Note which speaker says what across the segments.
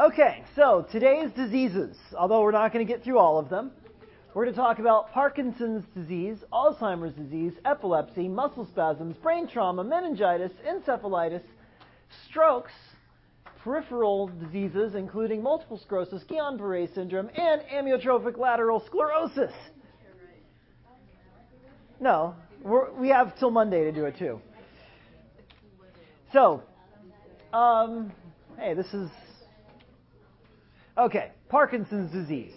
Speaker 1: Okay, so today's diseases, although we're not going to get through all of them, we're going to talk about Parkinson's disease, Alzheimer's disease, epilepsy, muscle spasms, brain trauma, meningitis, encephalitis, strokes, peripheral diseases, including multiple sclerosis, Guillain-Barré syndrome, and amyotrophic lateral sclerosis. No, we have till Monday to do it too. So, um, hey, this is okay. Parkinson's disease.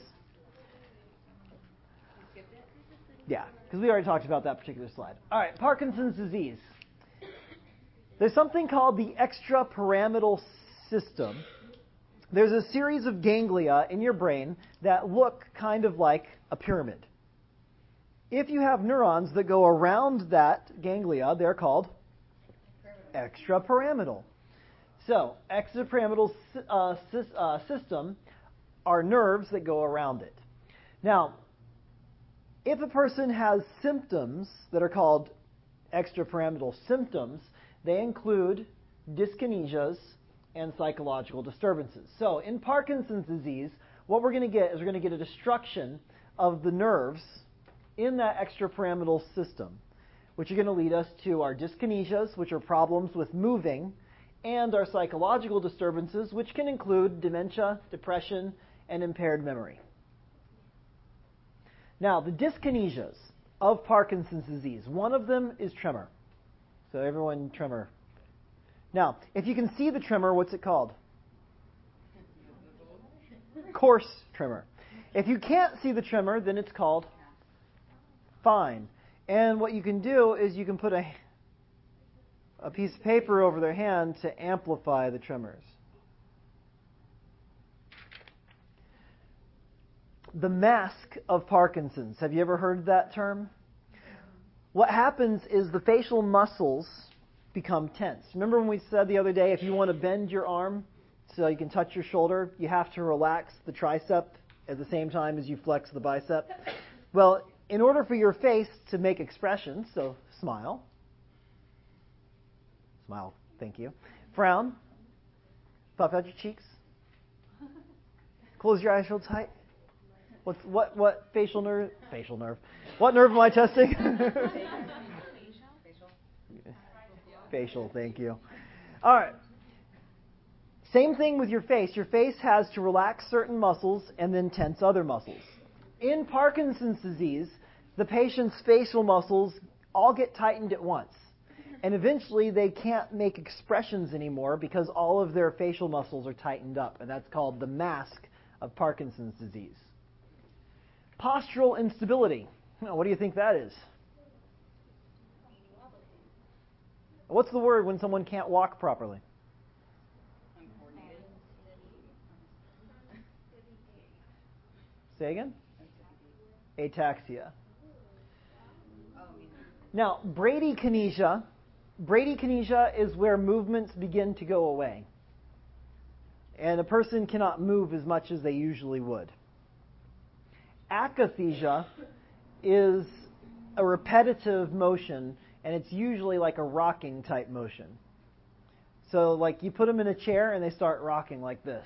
Speaker 1: Yeah, because we already talked about that particular slide. All right, Parkinson's disease. There's something called the extrapyramidal system. There's a series of ganglia in your brain that look kind of like a pyramid. If you have neurons that go around that ganglia, they're called extrapyramidal. So, extrapyramidal uh, uh, system are nerves that go around it. Now, if a person has symptoms that are called extrapyramidal symptoms, they include dyskinesias and psychological disturbances. So, in Parkinson's disease, what we're going to get is we're going to get a destruction of the nerves in that extrapyramidal system, which are going to lead us to our dyskinesias, which are problems with moving, and our psychological disturbances, which can include dementia, depression, and impaired memory. Now, the dyskinesias of Parkinson's disease, one of them is tremor. So, everyone, tremor. Now, if you can see the tremor, what's it called? Coarse tremor. If you can't see the tremor, then it's called fine. And what you can do is you can put a, a piece of paper over their hand to amplify the tremors. the mask of Parkinson's. Have you ever heard that term? What happens is the facial muscles become tense. Remember when we said the other day if you want to bend your arm so you can touch your shoulder, you have to relax the tricep at the same time as you flex the bicep? Well, in order for your face to make expressions, so smile, smile, thank you, frown, puff out your cheeks, close your eyes real tight, What's what what facial nerve? Facial nerve. What nerve am I testing? facial. Thank you. All right. Same thing with your face. Your face has to relax certain muscles and then tense other muscles. In Parkinson's disease, the patient's facial muscles all get tightened at once. And eventually they can't make expressions anymore because all of their facial muscles are tightened up. And that's called the mask of Parkinson's disease. Postural instability. what do you think that is? What's the word when someone can't walk properly? Say again? Ataxia. Oh, now, bradykinesia. Bradykinesia is where movements begin to go away. And a person cannot move as much as they usually would akathisia is a repetitive motion, and it's usually like a rocking type motion. So, like you put them in a chair and they start rocking like this.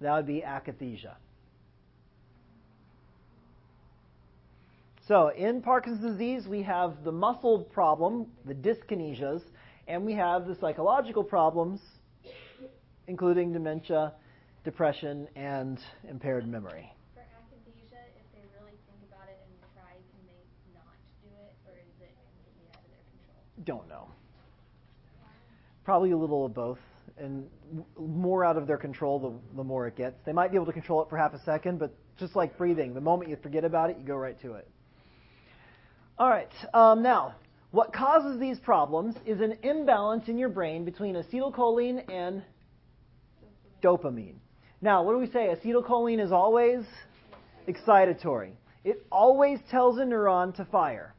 Speaker 1: That would be akathisia. So, in Parkinson's disease, we have the muscle problem, the dyskinesias, and we have the psychological problems, including dementia, depression, and impaired memory.
Speaker 2: For akathisia, if they really think about it and try, can they not do it, or is it completely out of their control?
Speaker 1: Don't know. Probably a little of both. And more out of their control, the, the more it gets. They might be able to control it for half a second, but just like breathing, the moment you forget about it, you go right to it. All right. Um, now, what causes these problems is an imbalance in your brain between acetylcholine and dopamine. Now, what do we say? Acetylcholine is always excitatory. It always tells a neuron to fire.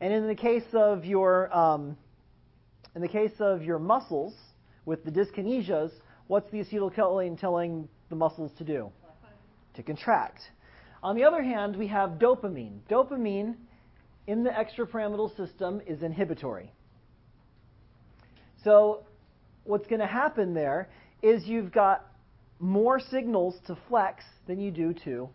Speaker 1: And in the case of your um, in the case of your muscles with the dyskinesias, what's the acetylcholine telling the muscles to do? To contract. On the other hand, we have dopamine. Dopamine in the extrapyramidal system is inhibitory. So what's going to happen there is you've got more signals to flex than you do to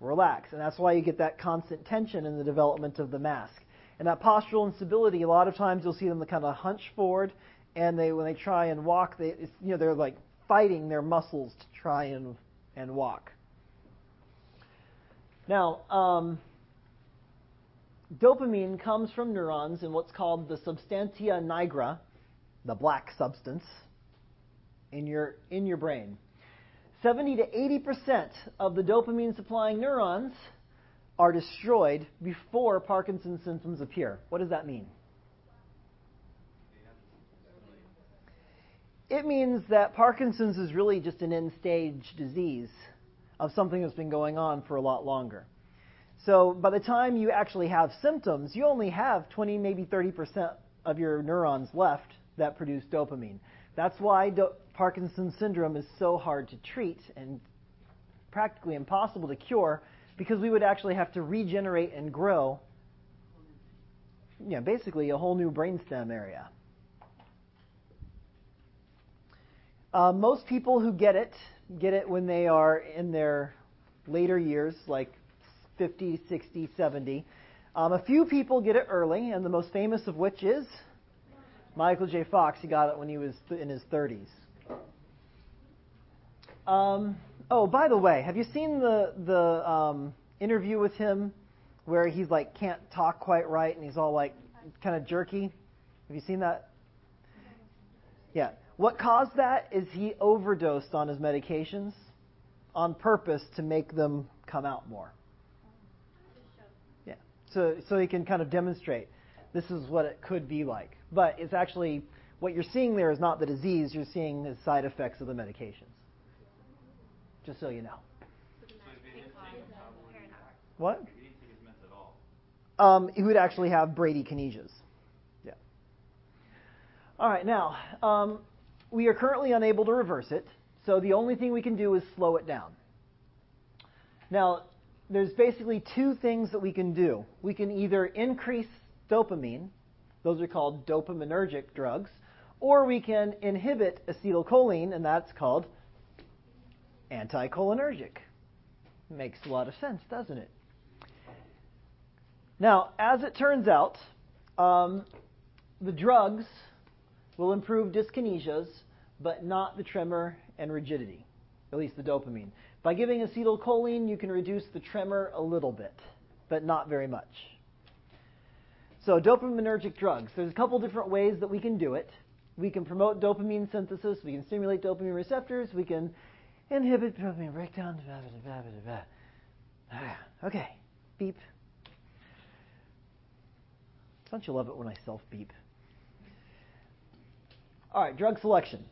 Speaker 1: relax. And that's why you get that constant tension in the development of the mask. And that postural instability, a lot of times you'll see them kind of hunch forward, and they when they try and walk, they you know they're like fighting their muscles to try and and walk. Now, um, dopamine comes from neurons in what's called the substantia nigra, the black substance in your in your brain. 70 to 80% of the dopamine supplying neurons are destroyed before Parkinson's symptoms appear. What does that mean? It means that Parkinson's is really just an end stage disease of something that's been going on for a lot longer. So by the time you actually have symptoms, you only have 20, maybe 30% of your neurons left that produce dopamine. That's why do- Parkinson's syndrome is so hard to treat and practically impossible to cure because we would actually have to regenerate and grow, yeah, basically a whole new brainstem area. Uh, most people who get it get it when they are in their later years, like 50, 60, 70. Um, a few people get it early, and the most famous of which is Michael J. Fox. He got it when he was th- in his 30s. Um, oh, by the way, have you seen the the um, interview with him where he's like can't talk quite right and he's all like kind of jerky? Have you seen that? Yeah. What caused that is he overdosed on his medications on purpose to make them come out more. So so he can kind of demonstrate this is what it could be like. But it's actually what you're seeing there is not the disease, you're seeing the side effects of the medications just so you know. What? Um, he would actually have bradykinesias. Yeah. All right. Now, um, we are currently unable to reverse it, so the only thing we can do is slow it down. Now, there's basically two things that we can do. We can either increase dopamine; those are called dopaminergic drugs, or we can inhibit acetylcholine, and that's called anticholinergic. Makes a lot of sense, doesn't it? Now, as it turns out, um, the drugs will improve dyskinesias, but not the tremor and rigidity, at least the dopamine. By giving acetylcholine, you can reduce the tremor a little bit, but not very much. So, dopaminergic drugs. There's a couple different ways that we can do it. We can promote dopamine synthesis, we can stimulate dopamine receptors, we can inhibit dopamine breakdown. Ah, okay, beep. Don't you love it when I self beep? All right, drug selection.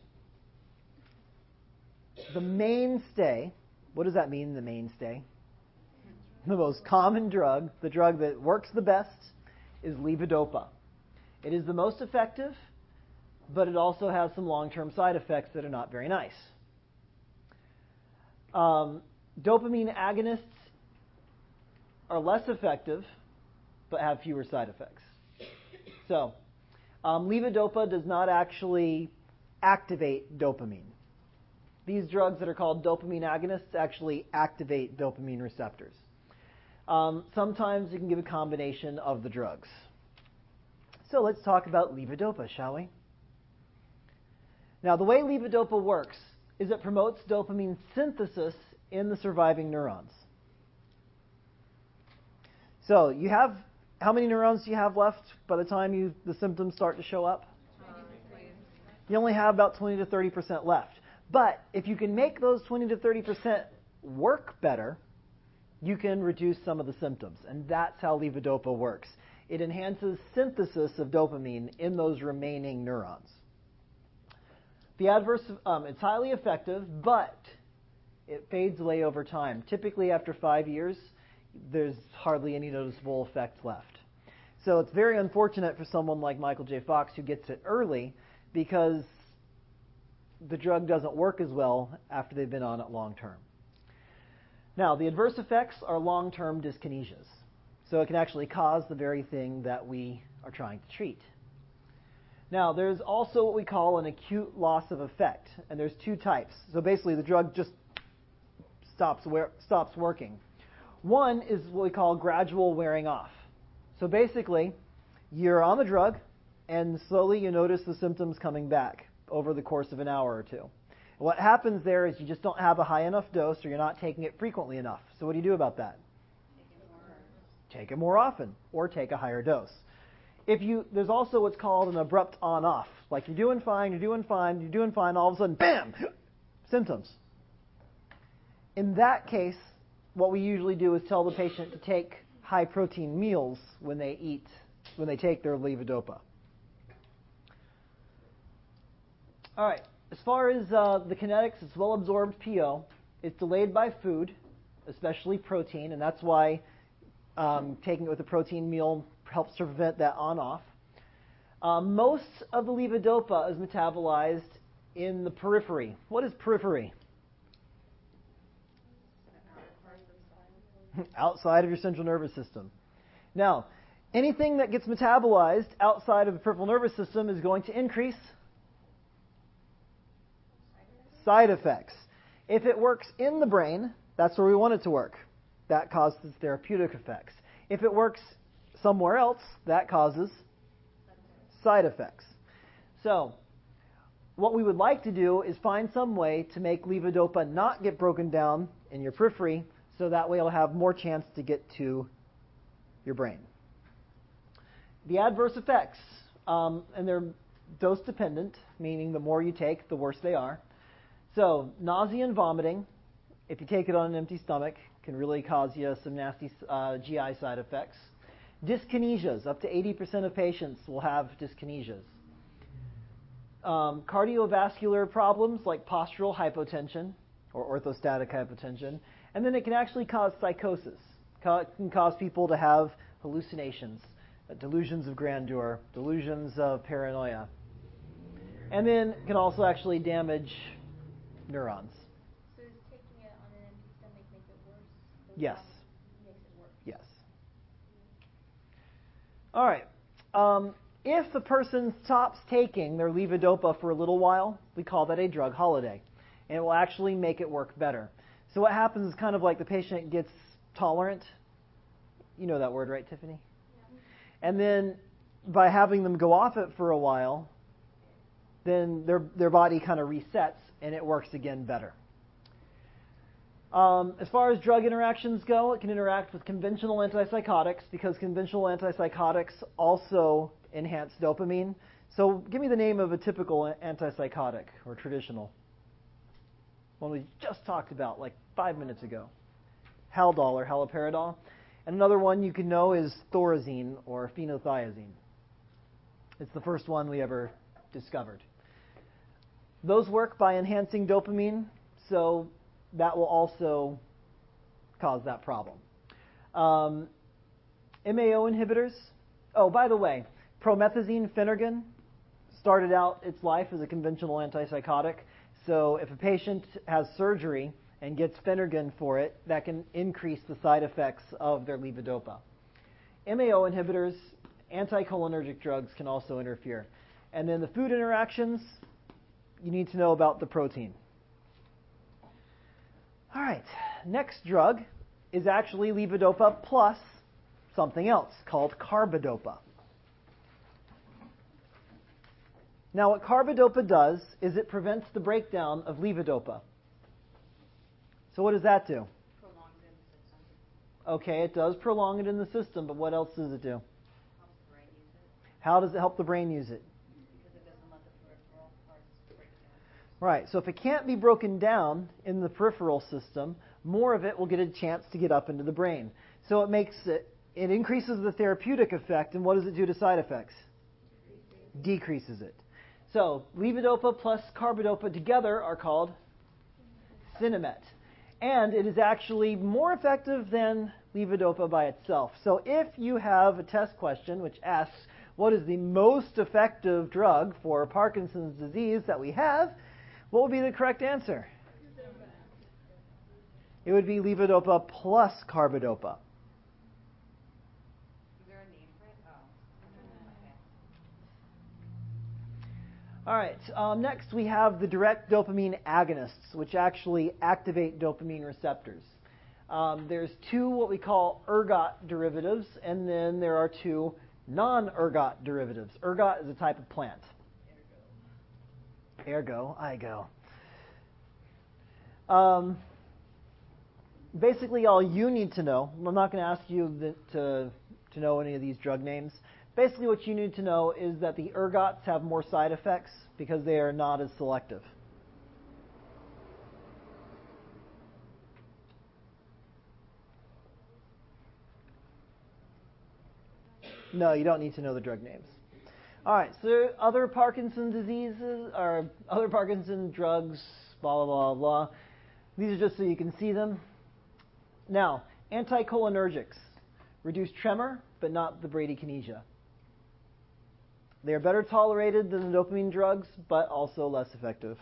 Speaker 1: The mainstay, what does that mean, the mainstay? The most common drug, the drug that works the best, is levodopa. It is the most effective, but it also has some long term side effects that are not very nice. Um, dopamine agonists are less effective, but have fewer side effects. So, um, levodopa does not actually activate dopamine. These drugs that are called dopamine agonists actually activate dopamine receptors. Um, sometimes you can give a combination of the drugs. So let's talk about levodopa, shall we? Now, the way levodopa works is it promotes dopamine synthesis in the surviving neurons. So you have how many neurons do you have left by the time you the symptoms start to show up? You only have about 20 to 30 percent left. But if you can make those 20 to 30 percent work better, you can reduce some of the symptoms, and that's how levodopa works. It enhances synthesis of dopamine in those remaining neurons. The adverse, um, it's highly effective, but it fades away over time. Typically, after five years, there's hardly any noticeable effect left. So it's very unfortunate for someone like Michael J. Fox who gets it early because the drug doesn't work as well after they've been on it long term. Now, the adverse effects are long term dyskinesias. So it can actually cause the very thing that we are trying to treat. Now, there's also what we call an acute loss of effect, and there's two types. So basically, the drug just stops stops working. One is what we call gradual wearing off. So basically, you're on the drug, and slowly you notice the symptoms coming back over the course of an hour or two. What happens there is you just don't have a high enough dose, or you're not taking it frequently enough. So what do you do about that? Take it more often, or take a higher dose. If you, there's also what's called an abrupt on-off. Like you're doing fine, you're doing fine, you're doing fine, all of a sudden, bam, symptoms. In that case, what we usually do is tell the patient to take high protein meals when they eat, when they take their levodopa. All right. As far as uh, the kinetics, it's well absorbed PO. It's delayed by food, especially protein, and that's why um, taking it with a protein meal helps to prevent that on-off. Uh, most of the levodopa is metabolized in the periphery. What is periphery? outside of your central nervous system. Now, anything that gets metabolized outside of the peripheral nervous system is going to increase side effects. If it works in the brain, that's where we want it to work. That causes therapeutic effects. If it works somewhere else, that causes side effects. So, what we would like to do is find some way to make levodopa not get broken down in your periphery so that way it'll have more chance to get to your brain. The adverse effects, um, and they're dose dependent, meaning the more you take, the worse they are. So, nausea and vomiting, if you take it on an empty stomach, can really cause you some nasty uh, GI side effects. Dyskinesias, up to 80% of patients will have dyskinesias. Um, cardiovascular problems like postural hypotension or orthostatic hypotension, and then it can actually cause psychosis. It can cause people to have hallucinations, uh, delusions of grandeur, delusions of paranoia. And then can also actually damage neurons.
Speaker 2: So does taking it on an empty stomach make it worse?
Speaker 1: Yes.
Speaker 2: Makes it worse.
Speaker 1: Yes. All right. Um, if the person stops taking their levodopa for a little while, we call that a drug holiday. And it will actually make it work better. So what happens is kind of like the patient gets tolerant. You know that word, right, Tiffany?
Speaker 2: Yeah.
Speaker 1: And then by having them go off it for a while, then their their body kind of resets and it works again better. Um, as far as drug interactions go, it can interact with conventional antipsychotics because conventional antipsychotics also enhance dopamine. So, give me the name of a typical antipsychotic or traditional one we just talked about like five minutes ago. Haldol or haloperidol. And another one you can know is thorazine or phenothiazine. It's the first one we ever discovered. Those work by enhancing dopamine, so that will also cause that problem. Um, MAO inhibitors. Oh, by the way, promethazine phenergan started out its life as a conventional antipsychotic. So if a patient has surgery and gets Phenergan for it, that can increase the side effects of their levodopa. MAO inhibitors, anticholinergic drugs can also interfere. And then the food interactions, you need to know about the protein. All right, next drug is actually levodopa plus something else called carbidopa. Now, what carbidopa does is it prevents the breakdown of levodopa. So, what does that do?
Speaker 3: Prolongs it in the system.
Speaker 1: Okay, it does prolong it in the system, but what else does it do?
Speaker 3: Helps the brain use it
Speaker 1: How does it help the brain use it?
Speaker 3: because it doesn't let the peripheral parts break down.
Speaker 1: Right, so if it can't be broken down in the peripheral system, more of it will get a chance to get up into the brain. So it makes it, it increases the therapeutic effect, and what does it do to side effects? Decreases it. So levodopa plus carbidopa together are called Sinemet. And it is actually more effective than levodopa by itself. So if you have a test question which asks, what is the most effective drug for Parkinson's disease that we have? What would be the correct answer? It would be levodopa plus carbidopa.
Speaker 3: Is there a name for it? Oh.
Speaker 1: All right. Um, next, we have the direct dopamine agonists, which actually activate dopamine receptors. Um, there's two what we call ergot derivatives, and then there are two non-ergot derivatives. Ergot is a type of plant. Ergo, I go. Um, basically, all you need to know. I'm not going to ask you to to know any of these drug names. Basically, what you need to know is that the ergots have more side effects because they are not as selective. No, you don't need to know the drug names. All right, so other Parkinson diseases or other Parkinson drugs, blah, blah, blah, blah. These are just so you can see them. Now, anticholinergics reduce tremor, but not the bradykinesia. They are better tolerated than the dopamine drugs, but also less effective.